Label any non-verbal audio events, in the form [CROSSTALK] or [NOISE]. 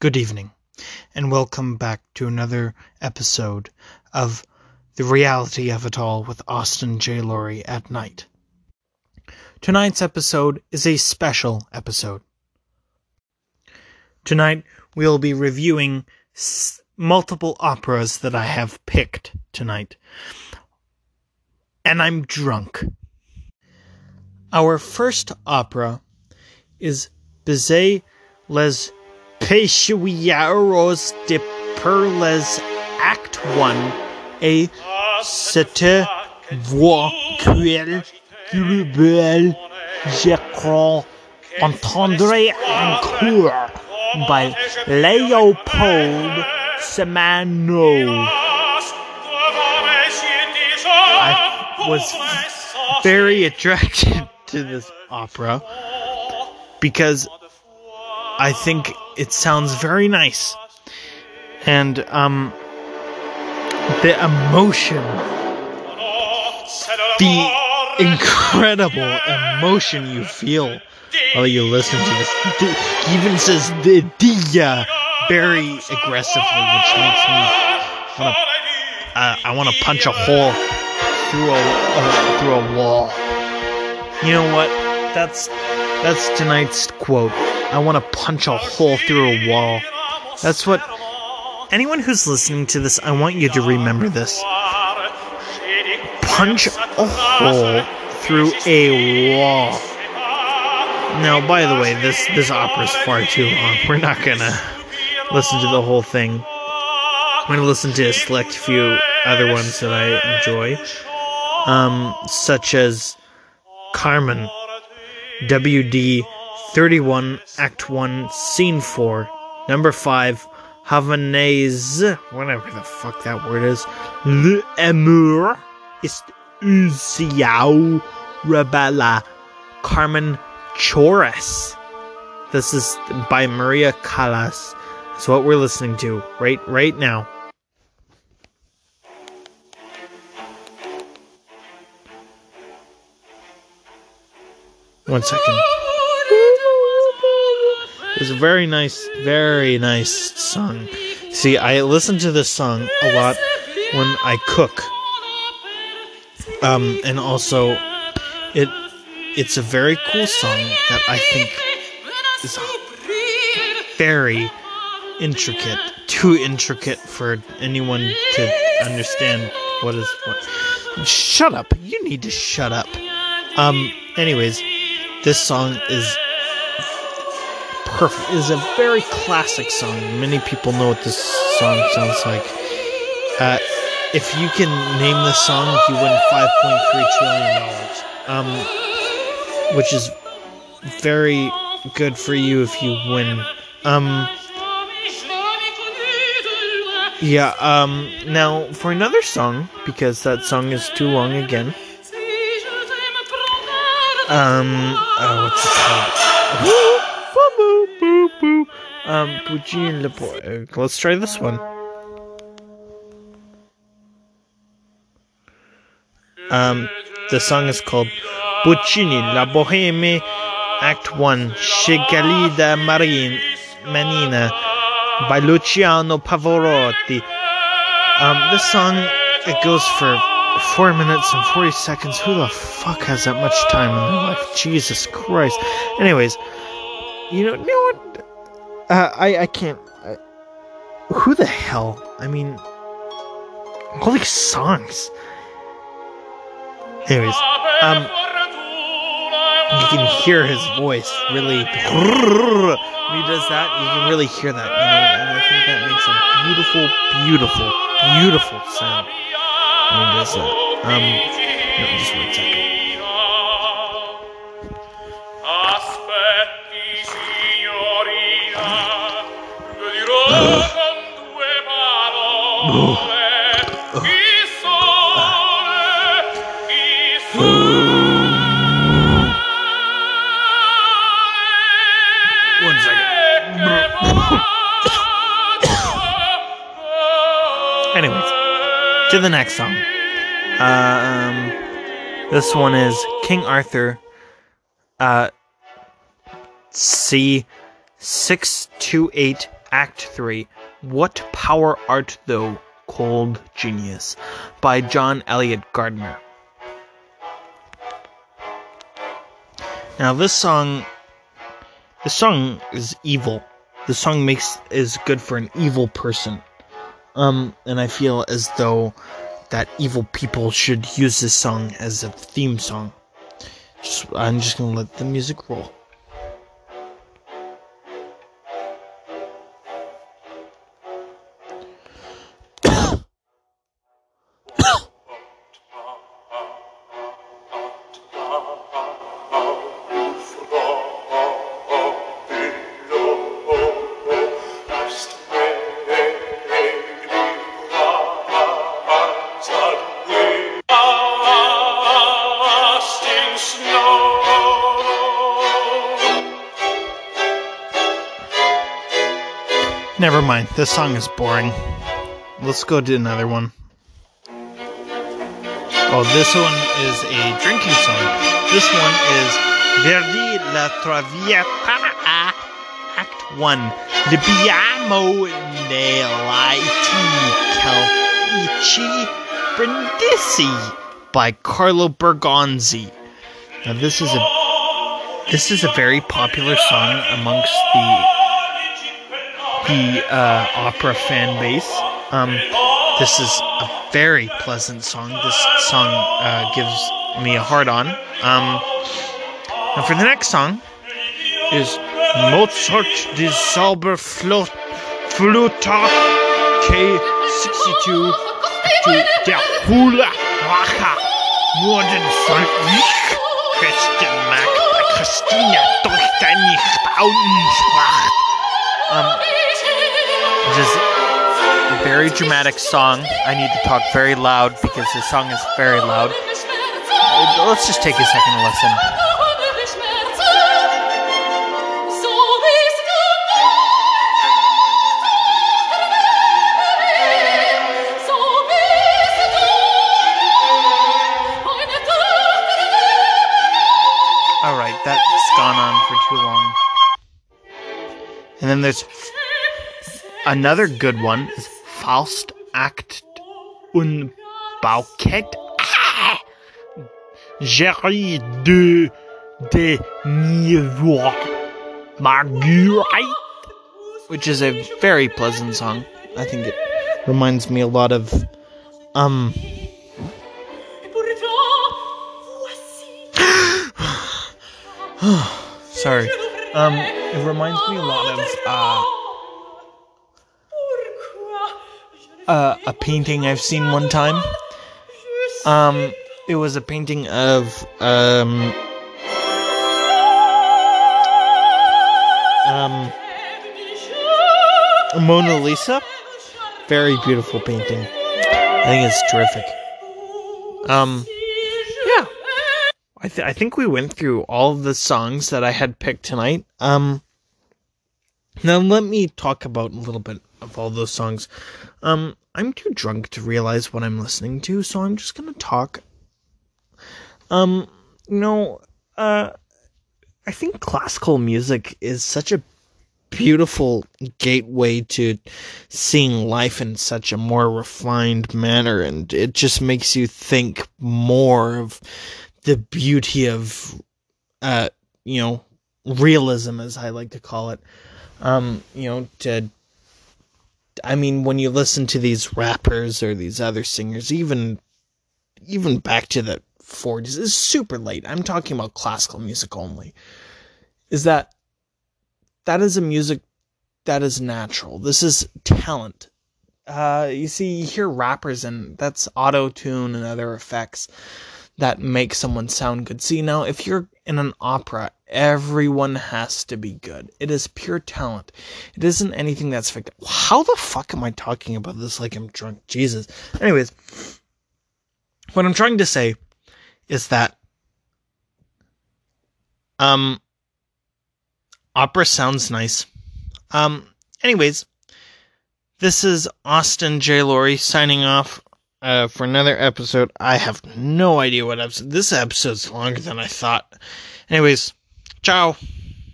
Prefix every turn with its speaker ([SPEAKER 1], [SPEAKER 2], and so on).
[SPEAKER 1] Good evening, and welcome back to another episode of The Reality of It All with Austin J. Laurie at night. Tonight's episode is a special episode. Tonight, we'll be reviewing s- multiple operas that I have picked tonight. And I'm drunk. Our first opera is Bizet les Péchouillards de Perles Act 1 et cette voix cruelle, cruelle, je crois entendre encore by Leopold Simoneau. I was very attracted to this opera because I think it sounds very nice. And um the emotion the incredible emotion you feel while you listen to this. He even says the dia very aggressively, which makes me wanna uh, I want to punch a hole through a uh, through a wall. You know what? That's that's tonight's quote. I want to punch a hole through a wall. That's what anyone who's listening to this. I want you to remember this. Punch a hole through a wall. Now, by the way, this this opera's far too long. We're not gonna listen to the whole thing. I'm gonna listen to a select few other ones that I enjoy, um, such as Carmen, WD 31, Act 1, Scene 4, Number 5, Havanaise, whatever the fuck that word is, L'amour ist Usiao Rebella, Carmen Chorus. This is by Maria Callas. It's what we're listening to right right now. One second. It's a very nice, very nice song. See, I listen to this song a lot when I cook. Um, and also, it it's a very cool song that I think is very intricate, too intricate for anyone to understand what is what. Shut up! You need to shut up. Um. Anyways, this song is perfect. It is a very classic song. Many people know what this song sounds like. Uh, if you can name this song, you win five point three trillion dollars. Um, which is very good for you if you win. Um, yeah. Um, now for another song because that song is too long again. Um, oh, what's it called? [LAUGHS] Boo, boo, boo. Um, Puccini Le Boy. Let's try this one. Um, the song is called Puccini La Boheme, Act 1, Scigalida Marin, Manina, by Luciano Pavarotti. Um, this song, it goes for 4 minutes and 40 seconds. Who the fuck has that much time in their life? Jesus Christ. Anyways, you know, you know what? Uh, I, I can't. I, who the hell? I mean, all these songs. Anyways, um, you can hear his voice really. When he does that, you can really hear that, you know, and I think that makes a beautiful, beautiful, beautiful sound when he does that. Um, no, just one second. To the next song. Um, this one is King Arthur. Uh, C six two eight Act 3 What Power Art Thou, Cold Genius by John Eliot Gardiner. Now this song this song is evil. The song makes is good for an evil person. Um and I feel as though that evil people should use this song as a theme song. Just, I'm just gonna let the music roll. Never mind. This song is boring. Let's go to another one. Oh, this one is a drinking song. This one is Verdi la Traviata, Act 1. Libiamo nell'Iti Calci Brindisi by Carlo Bergonzi. Now this is a this is a very popular song amongst the the uh, opera fan base. Um, this is a very pleasant song. This song uh, gives me a hard on. Um, and for the next song is Mozart Flot Fluta K62 to der Hula Wacha Norden Mack bei Christina durch deine Auenspracht. Um, it is a very dramatic song. I need to talk very loud because the song is very loud. Let's just take a second to listen. And then there's another good one is Faust Act un Bouquet ah! Jerry de de which is a very pleasant song. I think it reminds me a lot of um sorry. Um it reminds me a lot of uh uh, a painting I've seen one time. Um, it was a painting of um, um, Mona Lisa. Very beautiful painting. I think it's terrific. Um. I, th- I think we went through all the songs that I had picked tonight. Um, now let me talk about a little bit of all those songs. Um, I'm too drunk to realize what I'm listening to, so I'm just gonna talk. Um, you know, uh, I think classical music is such a beautiful gateway to seeing life in such a more refined manner, and it just makes you think more of the beauty of, uh, you know, realism, as I like to call it. Um, you know, to I mean, when you listen to these rappers or these other singers, even even back to the 40s, is super late. I'm talking about classical music only. Is that that is a music that is natural. This is talent. Uh, you see, you hear rappers and that's auto tune and other effects that make someone sound good. See, now if you're in an opera, everyone has to be good. It is pure talent. It isn't anything that's fake. How the fuck am I talking about this like I'm drunk? Jesus. Anyways, what I'm trying to say is that um opera sounds nice. Um anyways, this is Austin J. Laurie signing off uh, for another episode. I have no idea what episode. This episode's longer than I thought. Anyways, ciao.